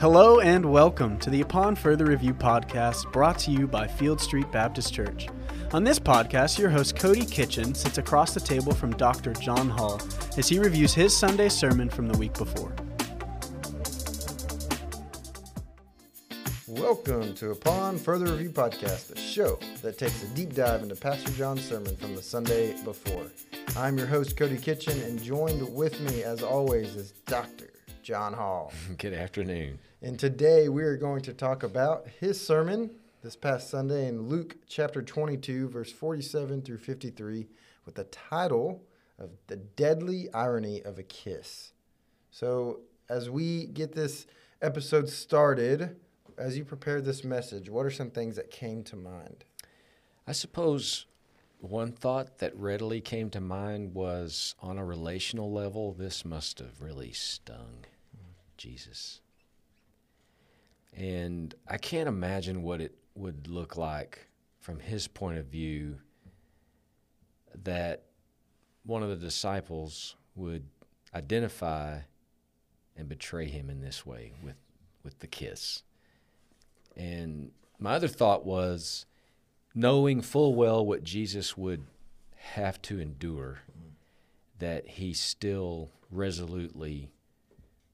Hello and welcome to the Upon Further Review podcast brought to you by Field Street Baptist Church. On this podcast, your host Cody Kitchen sits across the table from Dr. John Hall as he reviews his Sunday sermon from the week before. Welcome to Upon Further Review Podcast, the show that takes a deep dive into Pastor John's sermon from the Sunday before. I'm your host, Cody Kitchen, and joined with me, as always, is Dr. John Hall. Good afternoon. And today we are going to talk about his sermon this past Sunday in Luke chapter 22, verse 47 through 53, with the title of The Deadly Irony of a Kiss. So, as we get this episode started, as you prepared this message, what are some things that came to mind? I suppose one thought that readily came to mind was on a relational level, this must have really stung Jesus. And I can't imagine what it would look like from his point of view that one of the disciples would identify and betray him in this way with, with the kiss. And my other thought was knowing full well what Jesus would have to endure, that he still resolutely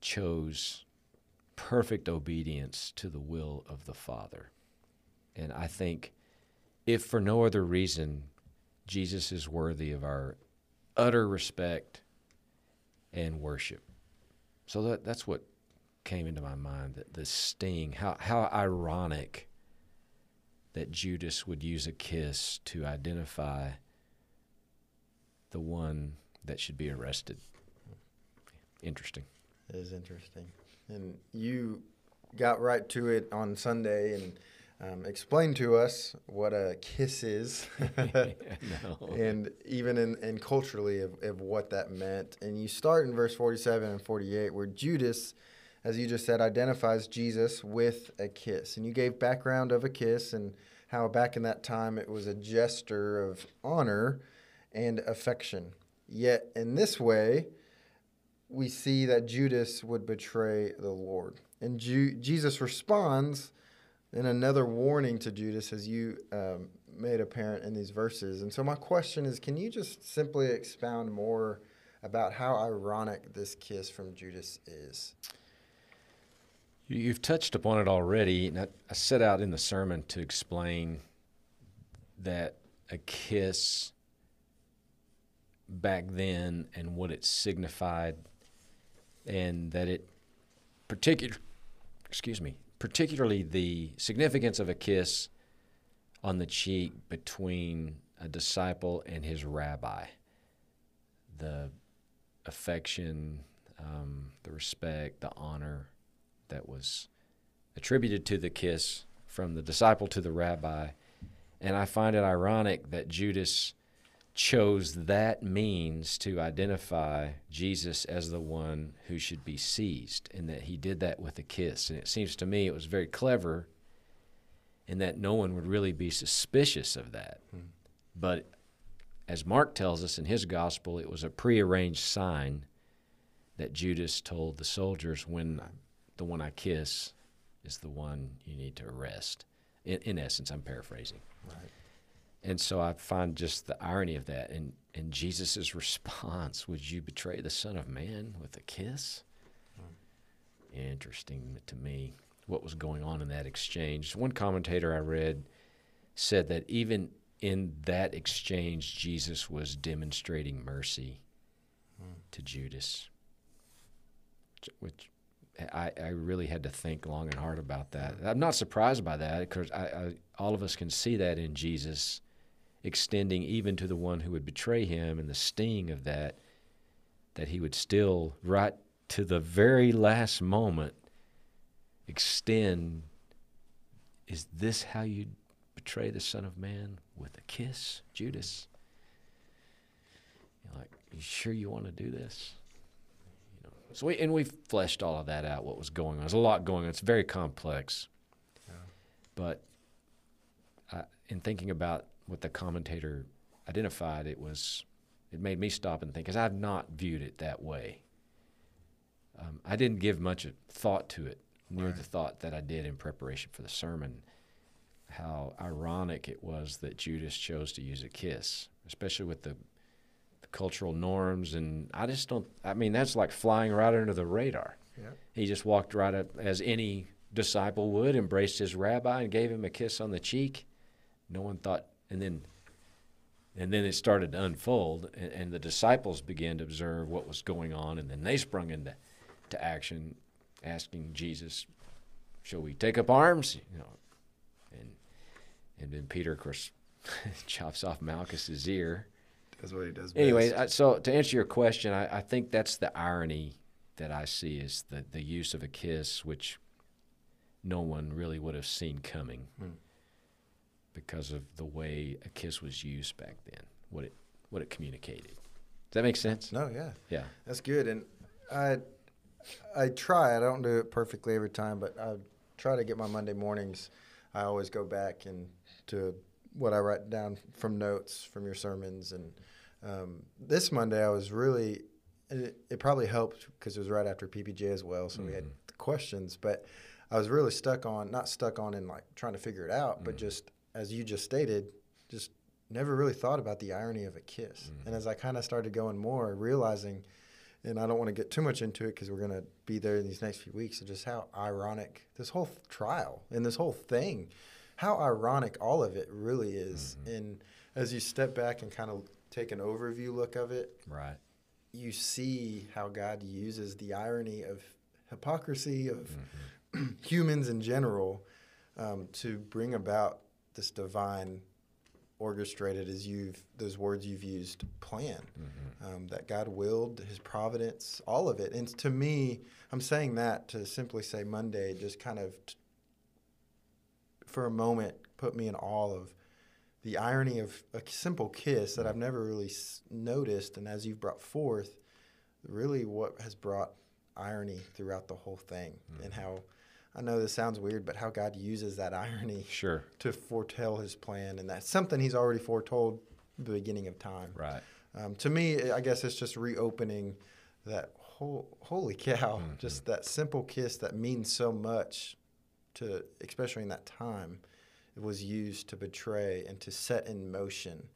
chose perfect obedience to the will of the Father. And I think, if for no other reason, Jesus is worthy of our utter respect and worship. So that, that's what came into my mind that the sting, how, how ironic that Judas would use a kiss to identify the one that should be arrested. Interesting. It is interesting. And you got right to it on Sunday and um, explained to us what a kiss is, no. and even in, in culturally of, of what that meant. And you start in verse 47 and 48, where Judas, as you just said, identifies Jesus with a kiss. And you gave background of a kiss and how back in that time it was a gesture of honor and affection. Yet in this way, we see that Judas would betray the Lord. And Ju- Jesus responds in another warning to Judas, as you um, made apparent in these verses. And so, my question is can you just simply expound more about how ironic this kiss from Judas is? You've touched upon it already. And I, I set out in the sermon to explain that a kiss back then and what it signified and that it particular excuse me particularly the significance of a kiss on the cheek between a disciple and his rabbi. The affection um, the respect the honor that was attributed to the kiss from the disciple to the rabbi. And i find it ironic that judas chose that means to identify Jesus as the one who should be seized, and that he did that with a kiss. And it seems to me it was very clever in that no one would really be suspicious of that. Mm. But as Mark tells us in his gospel, it was a prearranged sign that Judas told the soldiers when the one I kiss is the one you need to arrest. In, in essence, I'm paraphrasing. Right. And so I find just the irony of that. And, and Jesus' response Would you betray the Son of Man with a kiss? Interesting to me what was going on in that exchange. One commentator I read said that even in that exchange, Jesus was demonstrating mercy to Judas, which I, I, really had to think long and hard about that. I'm not surprised by that because all of us can see that in Jesus extending even to the one who would betray him and the sting of that, that he would still, right to the very last moment, extend is this how you betray the Son of Man? With a kiss, Judas? You're like, you sure you want to do this? You know, so we, and we fleshed all of that out, what was going on. There's a lot going on. It's very complex. Yeah. But I, in thinking about what the commentator identified, it was it made me stop and think because I've not viewed it that way. Um, I didn't give much thought to it near Right. the thought that I did in preparation for the sermon. How ironic it was that Judas chose to use a kiss, especially with the, the cultural norms. And I just don't, I mean, that's like flying right under the radar. Yeah. He just walked right up as any disciple would, embraced his rabbi and gave him a kiss on the cheek. No one thought, and then, and then it started to unfold, and, and the disciples began to observe what was going on, and then they sprung into to action, asking Jesus, "Shall we take up arms?" You know, and and then Peter, of course, chops off Malchus's ear. That's what he does. Anyway, best. I, so to answer your question, I, I think that's the irony that I see is the, the use of a kiss, which no one really would have seen coming Hmm. Because of the way a kiss was used back then, what it what it communicated. Does that make sense? no, yeah. Yeah. That's good, and I I try. I don't do it perfectly every time, but I try to get my Monday mornings. I always go back and to what I write down from notes from your sermons, and um, this Monday I was really. It, it probably helped because it was right after PPJ as well, so we had questions. But I was really stuck on not stuck on in like trying to figure it out, but just as you just stated, just never really thought about the irony of a kiss. And mm-hmm. as I kind of started going more, realizing and I don't want to get too much into it because we're going to be there in these next few weeks. And just how ironic this whole trial and this whole thing, how ironic all of it really is. Mm-hmm. And as you step back and kind of take an overview look of it, Right. you see how God uses the irony of hypocrisy of mm-hmm. humans in general um, to bring about this divine orchestrated as you've those words you've used plan mm-hmm. um, that god willed his providence all of it. And to me i'm saying that to simply say monday just kind of t- for a moment put me in awe of the irony of a simple kiss that i've mm-hmm. never really s- noticed. And as you've brought forth really what has brought irony throughout the whole thing and mm-hmm. how i know this sounds weird but how god uses that irony Sure. to foretell his plan, and that's something he's already foretold the beginning of time. Right. Um, to me, I guess it's just reopening that whole holy cow, just that simple kiss that means so much to, especially in that time, it was used to betray and to set in motion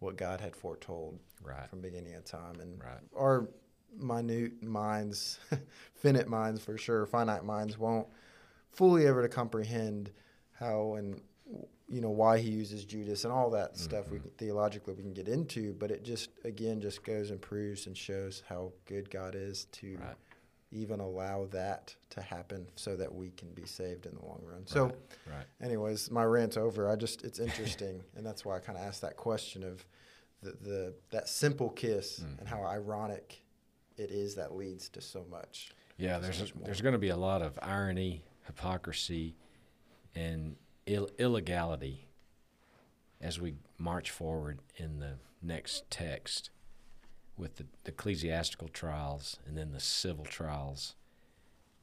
what God had foretold Right. from beginning of time, and Right. our minute minds, finite minds for sure, finite minds won't fully ever to comprehend how and you know why he uses Judas and all that stuff we mm-hmm. can, theologically we can get into, but it just again just goes and proves and shows how good God is to Right. even allow that to happen so that we can be saved in the long run. So Right. Right. anyways, my rant's over. I just it's interesting, and that's why I kind of asked that question of the, the that simple kiss mm-hmm. and how ironic it is that leads to so much. Yeah, there's there's going to be a lot of irony, hypocrisy, and Ill- illegality as we march forward in the next text with the, the ecclesiastical trials and then the civil trials.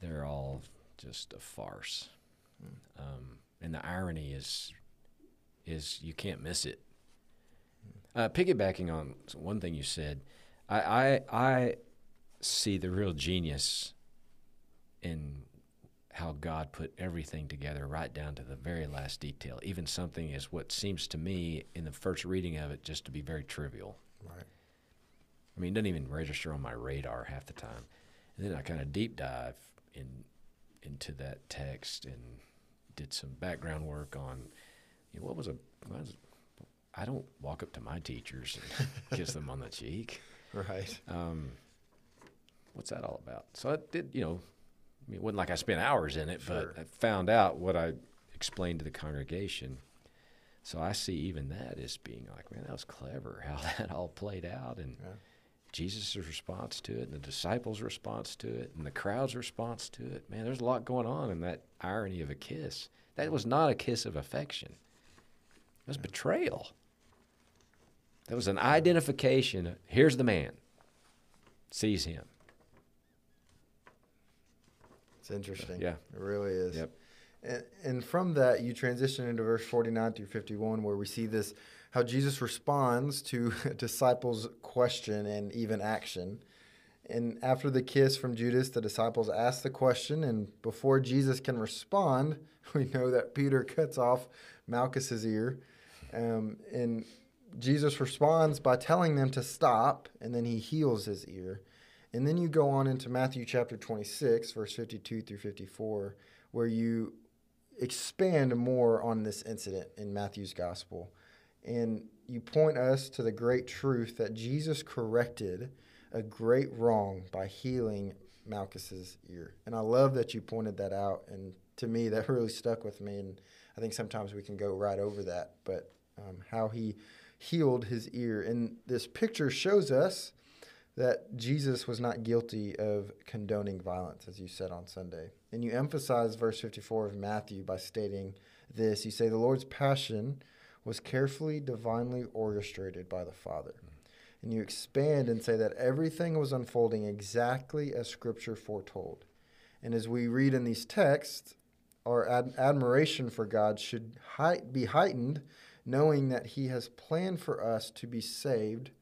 They're all just a farce, um, and the irony is is you can't miss it. Uh, piggybacking on one thing you said, I, I I see the real genius in how God put everything together right down to the very last detail, even something is what seems to me in the first reading of it just to be very trivial. Right. I mean, it doesn't even register on my radar half the time. And then I kind of deep dive in into that text and did some background work on you know, what was a what was, I don't walk up to my teachers and kiss them on the cheek. Right. Um, what's that all about? So I did, you know, I mean, it wasn't like I spent hours in it, Sure. but I found out what I explained to the congregation. So I see even that as being like, man, that was clever how that all played out, and Yeah. Jesus' response to it, and the disciples' response to it, and the crowd's response to it. Man, there's a lot going on in that irony of a kiss. That was not a kiss of affection. It was betrayal. That was an identification. Here's the man. Seize him. It's interesting. Yeah. It really is. Yep. And, and from that, you transition into verse 49 through 51, where we see this how Jesus responds to disciples' question and even action. And after the kiss from Judas, the disciples ask the question, and before Jesus can respond, we know that Peter cuts off Malchus's ear. Um, and Jesus responds by telling them to stop, and then he heals his ear. And then you go on into Matthew chapter 26, verse 52 through 54, where you expand more on this incident in Matthew's gospel. And you point us to the great truth that Jesus corrected a great wrong by healing Malchus's ear. And I love that you pointed that out. And to me, that really stuck with me. And I think sometimes we can go right over that, but um, how he healed his ear. And this picture shows us that Jesus was not guilty of condoning violence, as you said on Sunday. And you emphasize verse 54 of Matthew by stating this You say, The Lord's passion was carefully, divinely orchestrated by the Father. And you expand and say that everything was unfolding exactly as Scripture foretold. And as we read in these texts, our ad- admiration for God should be heightened, knowing that He has planned for us to be saved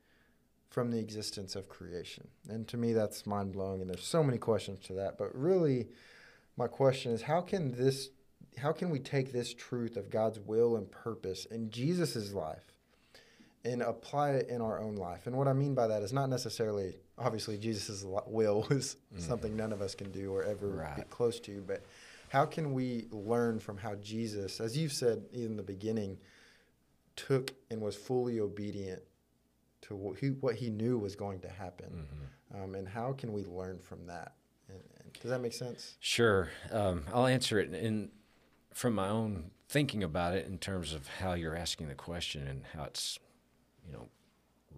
from the existence of creation. And to me, that's mind blowing. And there's so many questions to that. But really, my question is how can this how can we take this truth of God's will and purpose in Jesus' life and apply it in our own life? And what I mean by that is not necessarily, obviously, Jesus' will was mm. something none of us can do or ever right. be close to, but how can we learn from how Jesus, as you've said in the beginning, took and was fully obedient to what he, what he knew was going to happen? Mm-hmm. Um, and how can we learn from that? And, and does that make sense? Sure. Um, I'll answer it in from my own thinking about it in terms of how you're asking the question and how it's, you know,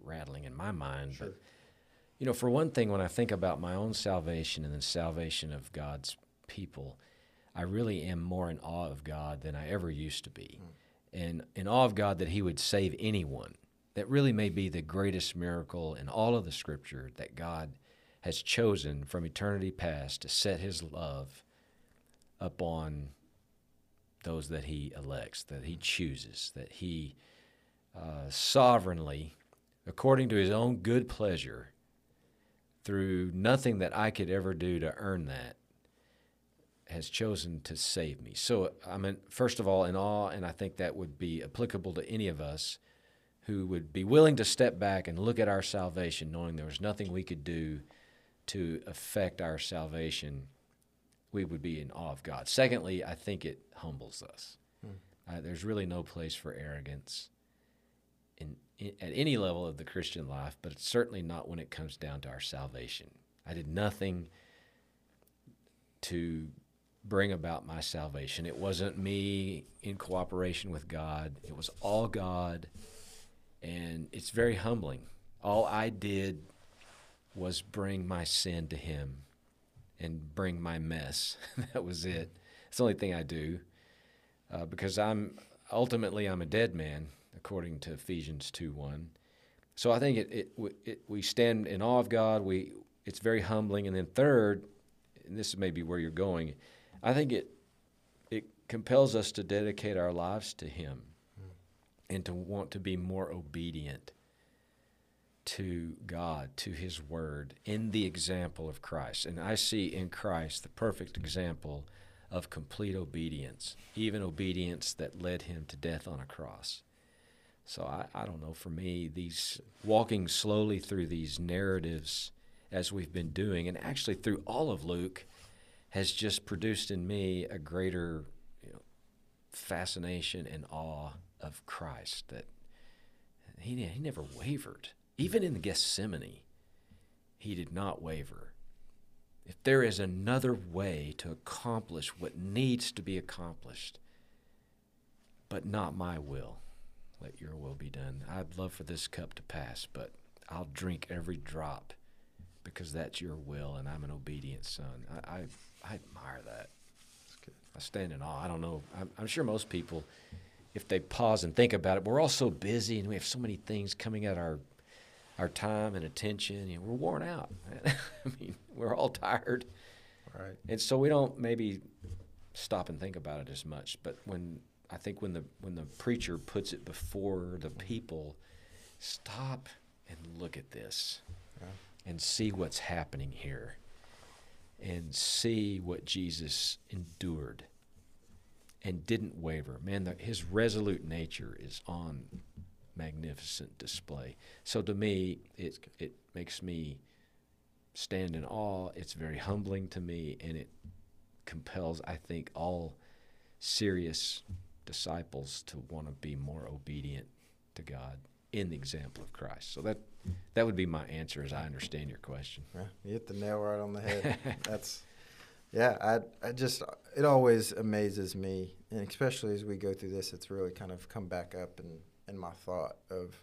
rattling in my mind. Sure. But, you know, for one thing, when I think about my own salvation and the salvation of God's people, I really am more in awe of God than I ever used to be. Mm. And in awe of God that He would save anyone. That really may be the greatest miracle in all of the Scripture that God has chosen from eternity past to set His love upon those that he elects, that he chooses, that he uh, sovereignly, according to his own good pleasure, through nothing that I could ever do to earn that, has chosen to save me. So I mean, first of all, in awe, and I think that would be applicable to any of us who would be willing to step back and look at our salvation, knowing there was nothing we could do to affect our salvation we would be in awe of God. Secondly, I think it humbles us. Hmm. Uh, there's really no place for arrogance in, in, at any level of the Christian life, but it's certainly not when it comes down to our salvation. I did nothing to bring about my salvation. It wasn't me in cooperation with God, it was all God, and it's very humbling. All I did was bring my sin to Him and bring my mess. that was it. It's the only thing I do uh, because I'm ultimately I'm a dead man according to Ephesians 2 1. So I think it, it, it, we stand in awe of God. We it's very humbling, and then third, and this is maybe where you're going. I think it it compels us to dedicate our lives to Him. And to want to be more obedient to God, to His Word, in the example of Christ. And I see in Christ the perfect example of complete obedience, even obedience that led Him to death on a cross. So I, I don't know, for me, these walking slowly through these narratives as we've been doing, and actually through all of Luke, has just produced in me a greater you know, fascination and awe of Christ that he, he never wavered. Even in the Gethsemane, he did not waver. If there is another way to accomplish what needs to be accomplished, but not my will, let your will be done. I'd love for this cup to pass, but I'll drink every drop because that's your will and I'm an obedient son. I, I, I admire that. I stand in awe. I don't know. I'm, I'm sure most people, if they pause and think about it, we're all so busy and we have so many things coming at our our time and attention. You know, we're worn out. I mean, we're all tired. Right. And so we don't maybe stop and think about it as much. But when I think when the when the preacher puts it before the mm-hmm. people, stop and look at this. Yeah. and see what's happening here and see what Jesus endured and didn't waver. Man, the, his resolute nature is on magnificent display. So to me, it it makes me stand in awe. It's very humbling to me, and it compels, I think, all serious disciples to want to be more obedient to God in the example of Christ. So that that would be my answer, as I understand your question. Yeah, you hit the nail right on the head. That's yeah. I I just it always amazes me, and especially as we go through this, it's really kind of come back up in in my thought of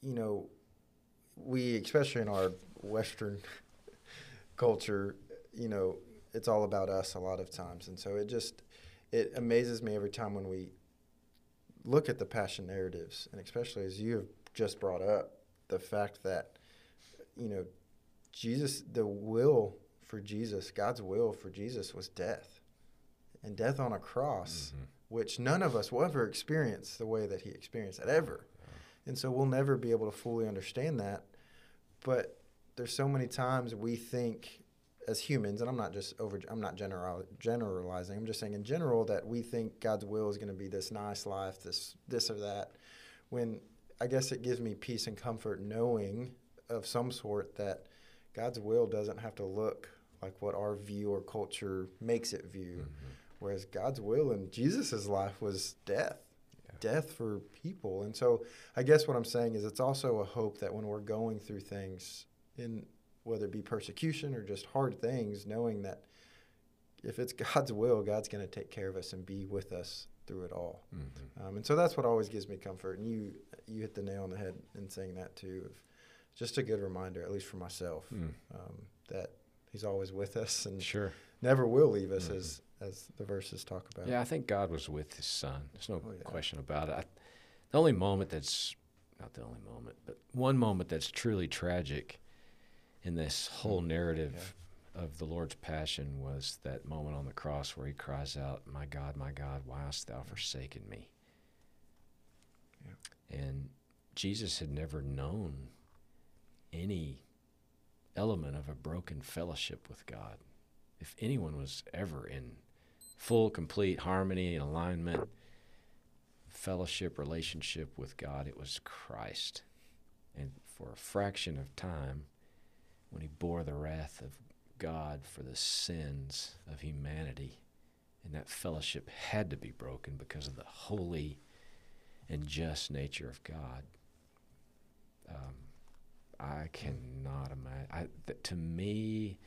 you know we especially in our Western culture, you know, it's all about us a lot of times, and so it just it amazes me every time when we look at the passion narratives, and especially as you have just brought up the fact that you know Jesus, the will for Jesus, God's will for Jesus was death, and death on a cross, mm-hmm. which none of us will ever experience the way that He experienced it ever, and so we'll never be able to fully understand that. But there's so many times we think as humans, and I'm not just over, I'm not general, generalizing. I'm just saying in general that we think God's will is going to be this nice life, this this or that. When I guess it gives me peace and comfort knowing of some sort that God's will doesn't have to look like what our view or culture makes it view. Mm-hmm. Whereas God's will in Jesus' life was death, yeah. death for people. And so I guess what I'm saying is it's also a hope that when we're going through things in whether it be persecution or just hard things, knowing that if it's God's will, God's going to take care of us and be with us through it all. Mm-hmm. Um, and so that's what always gives me comfort. And you you hit the nail on the head in saying that too. Of just a good reminder, at least for myself, mm. um, that He's always with us and sure never will leave us, mm-hmm. as as the verses talk about. Yeah, I think God was with His Son. There's no oh, yeah. question about it. I, the only moment that's not the only moment, but one moment that's truly tragic in this whole narrative yeah. of the Lord's passion was that moment on the cross where he cries out, My God, my God, why hast thou forsaken me? Yeah. And Jesus had never known any element of a broken fellowship with God. If anyone was ever in full, complete harmony and alignment, fellowship, relationship with God, it was Christ. And for a fraction of time, when he bore the wrath of God for the sins of humanity. And that fellowship had to be broken because of the holy and just nature of God. Um, I cannot imagine. I, that to me,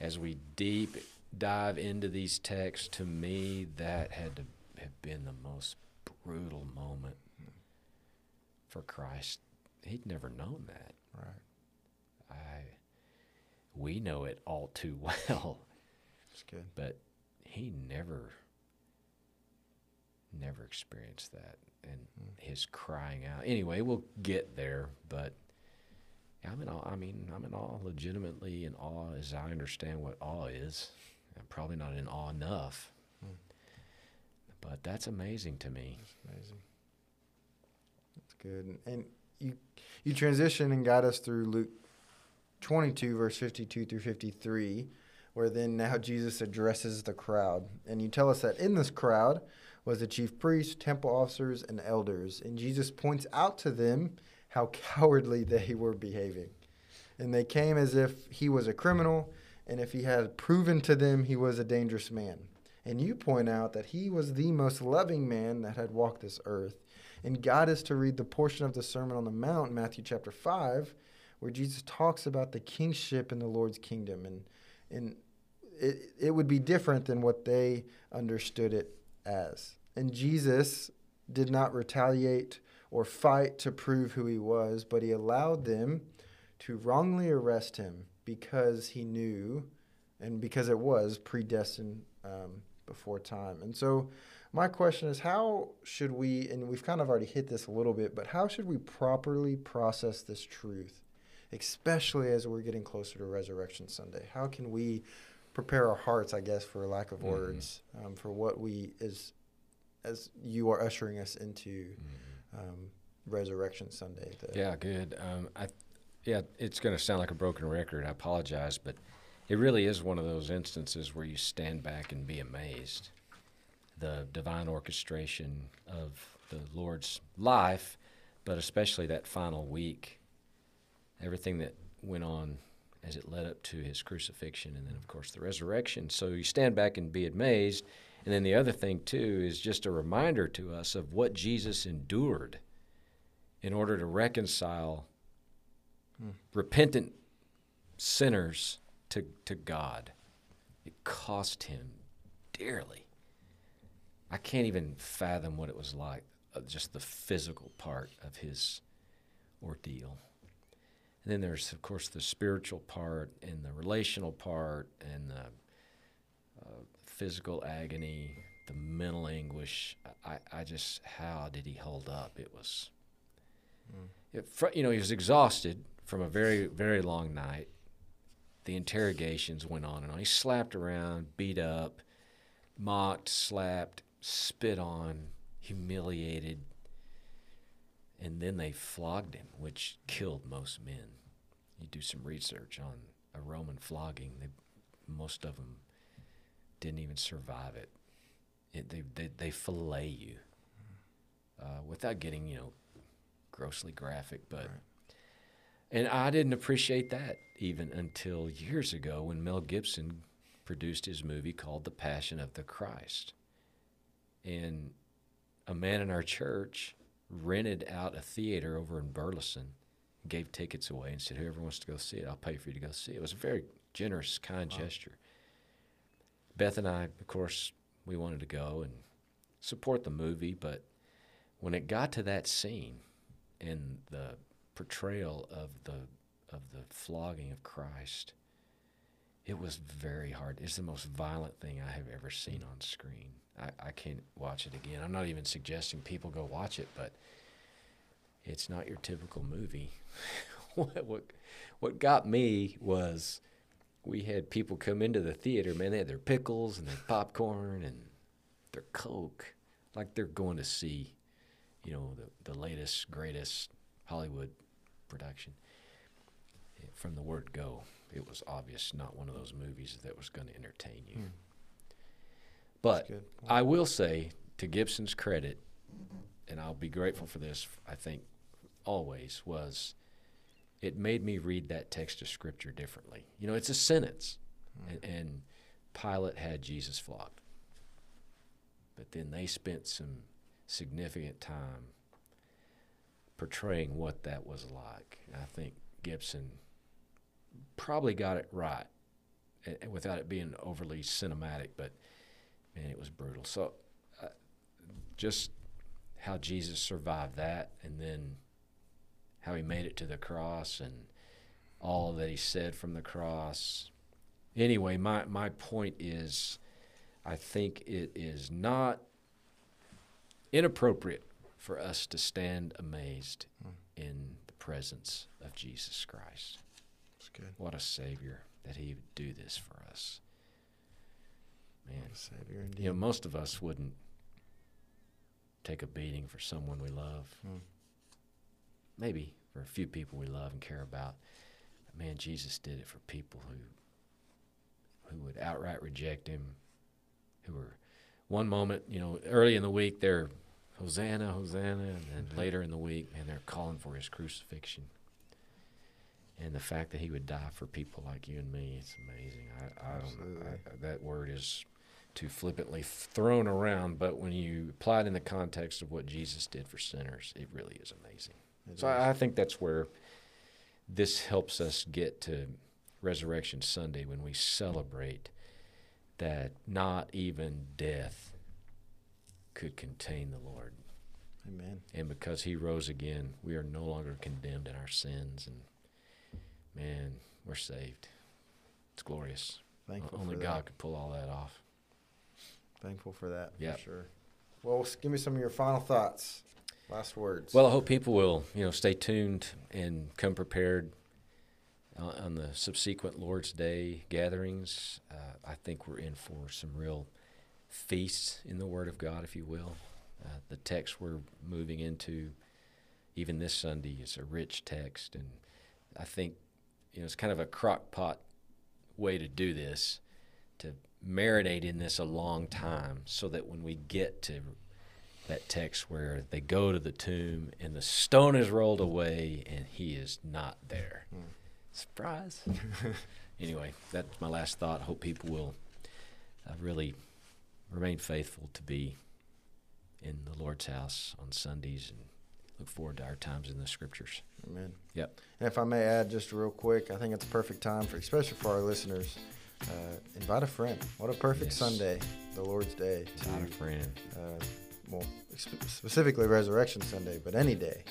as we deep dive into these texts, to me, that had to have been the most brutal moment for Christ. He'd never known that. Right. I we know it all too well. That's good. But he never, never experienced that. And mm. his crying out. Anyway, we'll get there, but I'm in awe. I mean, I'm in awe, legitimately in awe as I understand what awe is. I'm probably not in awe enough. But that's amazing to me. That's amazing. That's good. And you you transition and got us through Luke 22, verse 52 through 53, where then now Jesus addresses the crowd. And you tell us that in this crowd was the chief priests, temple officers, and elders. And Jesus points out to them how cowardly they were behaving. And they came as if he was a criminal, and if he had proven to them he was a dangerous man. And you point out that he was the most loving man that had walked this earth. And God is to read the portion of the Sermon on the Mount, Matthew chapter 5, where Jesus talks about the kingship in the Lord's kingdom. And, and it, it would be different than what they understood it as. And Jesus did not retaliate or fight to prove who he was, but he allowed them to wrongly arrest him because he knew and because it was predestined um, before time. And so, my question is how should we, and we've kind of already hit this a little bit, but how should we properly process this truth? especially as we're getting closer to Resurrection Sunday? How can we prepare our hearts, I guess, for lack of mm-hmm. words, um, for what we is as you are ushering us into mm-hmm. Um, Resurrection Sunday? yeah, good. Um, I yeah, it's going to sound like a broken record. I apologize, but it really is one of those instances where you stand back and be amazed. The divine orchestration of the Lord's life, but especially that final week, everything that went on as it led up to his crucifixion and then, of course, the resurrection. So you stand back and be amazed. And then the other thing, too, is just a reminder to us of what Jesus endured in order to reconcile hmm. repentant sinners to, to God. It cost him dearly. I can't even fathom what it was like, uh, just the physical part of his ordeal. And then there's, of course, the spiritual part and the relational part and the uh, physical agony, the mental anguish. I, I just, how did he hold up? It was, mm. it, you know, he was exhausted from a very, very long night. The interrogations went on and on. He slapped around, beat up, mocked, slapped, spit on, humiliated, and then they flogged him, which killed most men. You do some research on a Roman flogging; they, most of them didn't even survive it. it they, they they fillet you uh, without getting you know grossly graphic, but. Right. And I didn't appreciate that even until years ago when Mel Gibson produced his movie called The Passion of the Christ. And a man in our church rented out a theater over in Burleson, gave tickets away, and said, Whoever wants to go see it, I'll pay for you to go see it. It was a very generous, kind wow. gesture. Beth and I, of course, we wanted to go and support the movie, but when it got to that scene and the portrayal of the of the flogging of Christ, it was very hard. It's the most violent thing I have ever seen on screen. I, I can't watch it again. I'm not even suggesting people go watch it, but it's not your typical movie. what, what what got me was we had people come into the theater, man, they had their pickles and their popcorn and their Coke, like they're going to see, you know, the, the latest, greatest Hollywood production. From the word go, it was obvious not one of those movies that was going to entertain you. Hmm. But I will say, to Gibson's credit, and I'll be grateful for this, I think, always, was it made me read that text of Scripture differently. You know, it's a sentence, mm. and, and Pilate had Jesus flogged. But then they spent some significant time portraying what that was like. I think Gibson probably got it right without it being overly cinematic, but man, it was brutal. So uh, just how Jesus survived that and then how he made it to the cross and all that he said from the cross. Anyway, my, my point is I think it is not inappropriate for us to stand amazed mm. in the presence of Jesus Christ. That's good. What a Savior that He would do this for us. Man, Savior indeed. You know, most of us wouldn't take a beating for someone we love. Mm. Maybe for a few people we love and care about. But man, Jesus did it for people who who would outright reject him, who were one moment, you know, early in the week they're Hosanna, Hosanna, and then mm-hmm. later in the week, man, they're calling for his crucifixion. And the fact that he would die for people like you and me, it's amazing. I, I don't, I, that word is too flippantly thrown around, but when you apply it in the context of what Jesus did for sinners, it really is amazing. It so is. I, I think that's where this helps us get to Resurrection Sunday when we celebrate that not even death could contain the Lord. Amen. And because he rose again, we are no longer condemned in our sins. And man, we're saved. It's glorious. Thankful Only God could pull all that off. Thankful for that, for sure. Well, give me some of your final thoughts. Last words. Well, I hope people will, you know, stay tuned and come prepared uh, on the subsequent Lord's Day gatherings. Uh, I think we're in for some real – feasts in the Word of God, if you will. Uh, the text we're moving into, even this Sunday, is a rich text, and I think you know it's kind of a crock pot way to do this, to marinate in this a long time, so that when we get to that text where they go to the tomb and the stone is rolled away and he is not there. Hmm. Surprise. anyway, that's my last thought. Hope people will uh, really remain faithful to be in the Lord's house on Sundays and look forward to our times in the scriptures. Amen. Yep. And if I may add just real quick, I think it's a perfect time for, especially for our listeners, uh, invite a friend. What a perfect Yes. Sunday, the Lord's Day. to, Not a friend. uh, well, specifically Resurrection Sunday, but any day.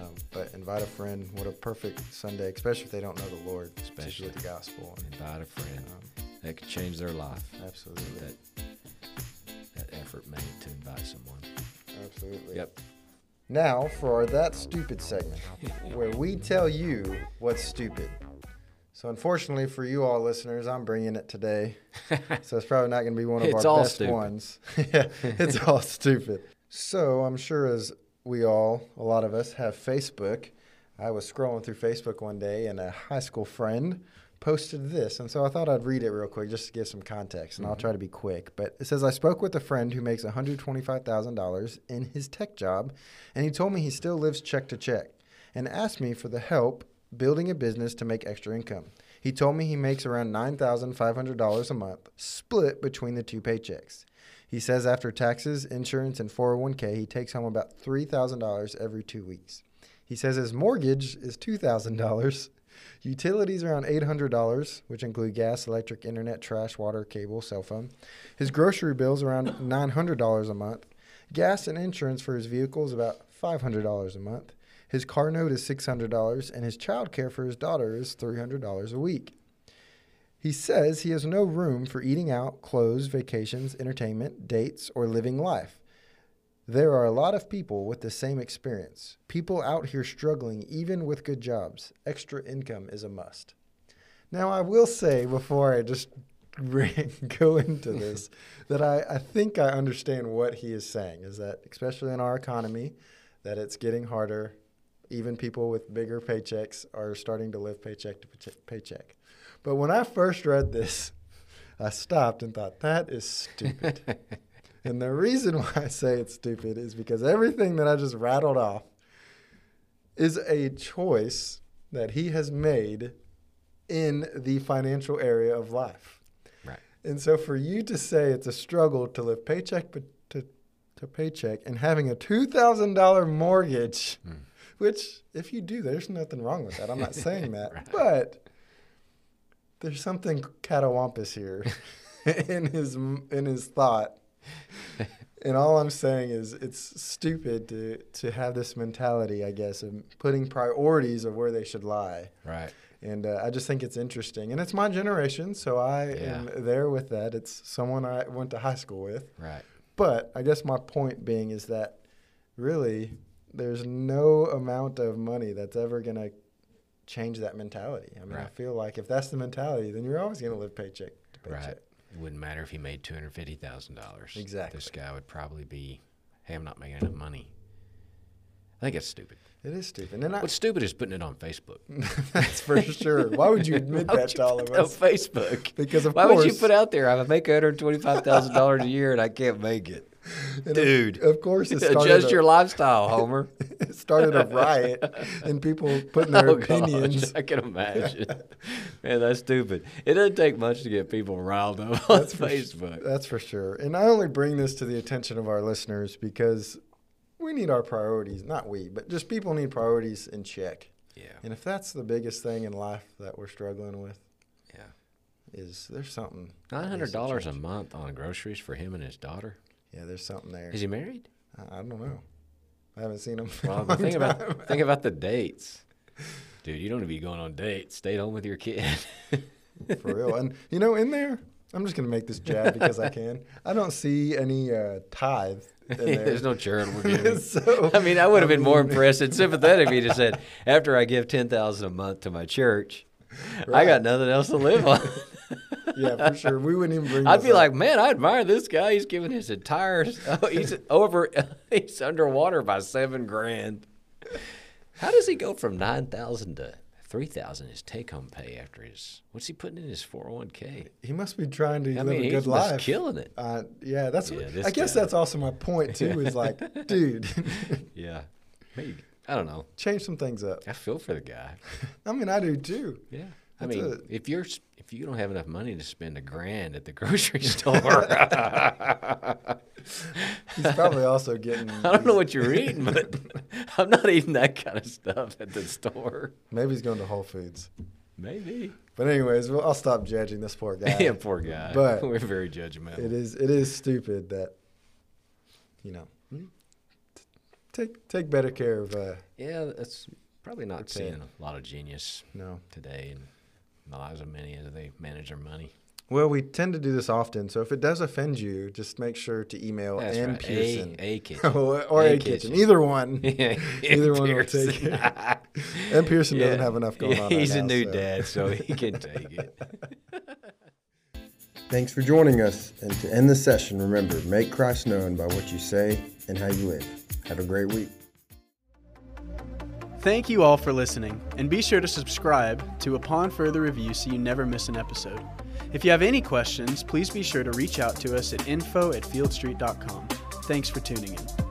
Um, but invite a friend. What a perfect Sunday, especially if they don't know the Lord, Especially. with the gospel. And, Invite a friend. um, That could change their life. absolutely, That that effort made to invite someone. absolutely. Yep. Now for our that stupid segment, where we tell you what's stupid. So unfortunately for you all listeners, I'm bringing it today. so it's probably not going to be one of our best stupid. ones. yeah, it's all stupid. So I'm sure as we all, a lot of us, have Facebook. I was scrolling through Facebook one day, and a high school friend posted this, and so I thought I'd read it real quick just to give some context, and I'll mm-hmm. try to be quick. But it says I spoke with a friend who makes $125,000 in his tech job, and he told me he still lives check to check, and asked me for the help building a business to make extra income. He told me he makes around $9,500 a month, split between the two paychecks. He says after taxes, insurance, and 401k, he takes home about $3,000 every two weeks. He says his mortgage is $2,000, utilities around $800, which include gas, electric, internet, trash, water, cable, cell phone. His grocery bills around $900 a month. Gas and insurance for his vehicle is about $500 a month. His car note is $600, and his child care for his daughter is $300 a week. He says he has no room for eating out, clothes, vacations, entertainment, dates, or living life. There are a lot of people with the same experience. People out here struggling even with good jobs. Extra income is a must. Now, I will say before I just go into this that I, I think I understand what he is saying is that, especially in our economy, that it's getting harder. Even people with bigger paychecks are starting to live paycheck to paycheck. But when I first read this, I stopped and thought, that is stupid. and the reason why I say it's stupid is because everything that I just rattled off is a choice that he has made in the financial area of life. Right. And so for you to say it's a struggle to live paycheck to, to, paycheck and having a $2,000 mortgage, Hmm. Which if you do, there's nothing wrong with that. I'm not saying that. Right. But there's something catawampus here in his in his thought. And all I'm saying is it's stupid to, to have this mentality, I guess, of putting priorities of where they should lie. Right. And uh, I just think it's interesting. And it's my generation, so I Yeah. am there with that. It's someone I went to high school with. Right. But I guess my point being is that really there's no amount of money that's ever going to change that mentality. I mean, I feel like if that's the mentality, then you're always going to live paycheck to paycheck. Right. It wouldn't matter if he made two hundred fifty thousand dollars. Exactly. This guy would probably be, hey, I'm not making enough money. I think it's stupid. It is stupid. And I, What's stupid is putting it on Facebook. that's for sure. Why would you admit that you to all put of us? On Facebook. Because of Why course, would you put out there? I make one hundred twenty-five thousand dollars a year and I can't make it, and dude. Of, course, it started Adjust a- your lifestyle, Homer. it started a riot and people putting their Oh, gosh, opinions. I can imagine. Man, that's stupid. It doesn't take much to get people riled up on That's for, Facebook. that's for sure. And I only bring this to the attention of our listeners because we need our priorities. Not we, but just people need priorities in check. Yeah. And if that's the biggest thing in life that we're struggling with, Yeah. is there's something. Nine hundred dollars a month on groceries for him and his daughter. Yeah, there's something there. Is he married? I, I don't know. I haven't seen him. Well, the thing time. about think about the dates, dude. You don't need to be going on dates. Stay at home with your kid. for real. And you know, in there, I'm just gonna make this jab because I can. I don't see any uh, tithe. There. There's no charitable giving. so, I mean, I would have been more impressed and sympathetic if he just said, "After I give ten thousand a month to my church, I got nothing else to live on." Yeah, for sure. We wouldn't even bring. I'd be up. like, "Man, I admire this guy. He's giving his entire. Oh, he's over. He's underwater by seven grand. How does he go from nine thousand to three thousand his take home pay after his what's he putting in his four hundred one k? He must be trying to I live mean, a he's good just life. killing it. Uh, yeah, that's. Yeah, what, I guess guy. that's also my point too. Is like, dude, Yeah, maybe I don't know. change some things up. I feel for the guy. I mean, I do too. Yeah, I mean, it. if you're if you don't have enough money to spend a grand at the grocery store, He's probably also getting. I don't know what you're eating, but I'm not eating that kind of stuff at the store. Maybe he's going to Whole Foods. Maybe. But anyways, well, I'll stop judging this poor guy. yeah, poor guy. But we're very judgmental. it is it is stupid that you know t- take take better care of uh Yeah, that's probably not That's seeing a lot of genius no today in the lives of many as they manage their money. well we tend to do this often so if it does offend you just make sure to email That's M right. Pearson A, a kitchen. or, or A a kitchen. kitchen. either one Yeah, Either one will take it. M Pearson doesn't have enough going on He's right a now, new so. dad, so he can take it. thanks for joining us and to end the session remember make Christ known by what you say and how you live have a great week Thank you all for listening, and be sure to subscribe to Upon Further Review so you never miss an episode. If you have any questions, please be sure to reach out to us at info at fieldstreet.com. Thanks for tuning in.